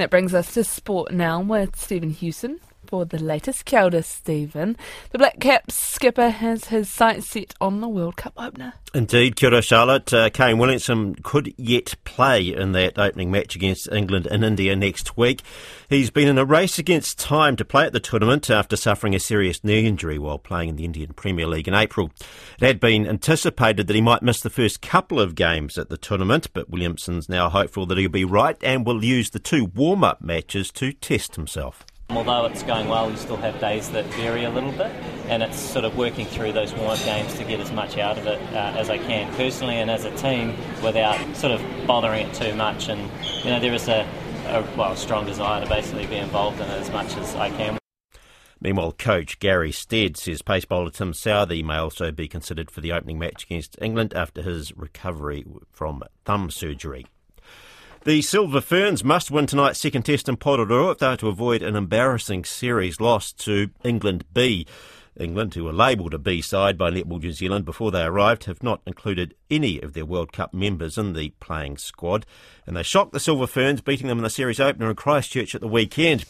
that brings us to sport now with Stephen Hewson for the latest. Kia Stephen. The Black Caps skipper has his sights set on the World Cup opener. Indeed, kia ora, Charlotte. Uh, Kane Williamson could yet play in that opening match against England in India next week. He's been in a race against time to play at the tournament after suffering a serious knee injury while playing in the Indian Premier League in April. It had been anticipated that he might miss the first couple of games at the tournament, but Williamson's now hopeful that he'll be right and will use the two warm-up matches to test himself. Although it's going well, we still have days that vary a little bit, and it's sort of working through those warm up games to get as much out of it uh, as I can personally and as a team without sort of bothering it too much. And you know, there is a, a well, strong desire to basically be involved in it as much as I can. Meanwhile, coach Gary Stead says pace bowler Tim Southee may also be considered for the opening match against England after his recovery from thumb surgery. The Silver Ferns must win tonight's second test in Porirua if they are to avoid an embarrassing series loss to England B. England, who were labelled a B side by Netball New Zealand before they arrived, have not included any of their World Cup members in the playing squad, and they shocked the Silver Ferns, beating them in the series opener in Christchurch at the weekend.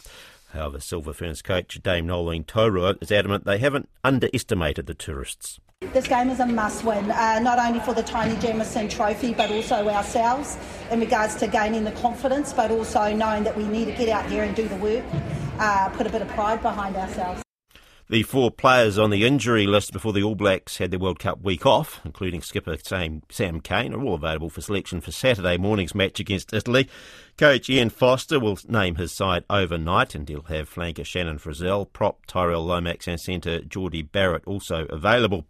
However, Silver Ferns coach Dame Noeline Taurua is adamant they haven't underestimated the tourists. This game is a must win, uh, not only for the Taini Jamison Trophy, but also ourselves in regards to gaining the confidence, but also knowing that we need to get out here and do the work, uh, put a bit of pride behind ourselves. The four players on the injury list before the All Blacks had their World Cup week off, including skipper Sam, Sam Cane, are all available for selection for Saturday morning's match against Italy. Coach Ian Foster will name his side overnight, and he'll have flanker Shannon Frizell, prop Tyrel Lomax, and centre Jordie Barrett also available.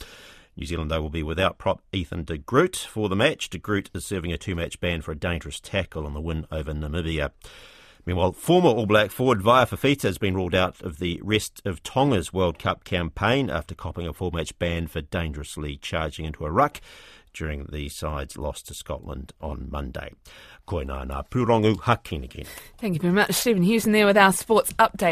New Zealand, though, will be without prop Ethan de Groot for the match. De Groot is serving a two match ban for a dangerous tackle on the win over Namibia. Meanwhile, former All Black forward Vaea Fifita has been ruled out of the rest of Tonga's World Cup campaign after copping a four match ban for dangerously charging into a ruck during the side's loss to Scotland on Monday. Nā Pūrongo Hākinakina. Thank you very much, Stephen Hewson, there with our sports update.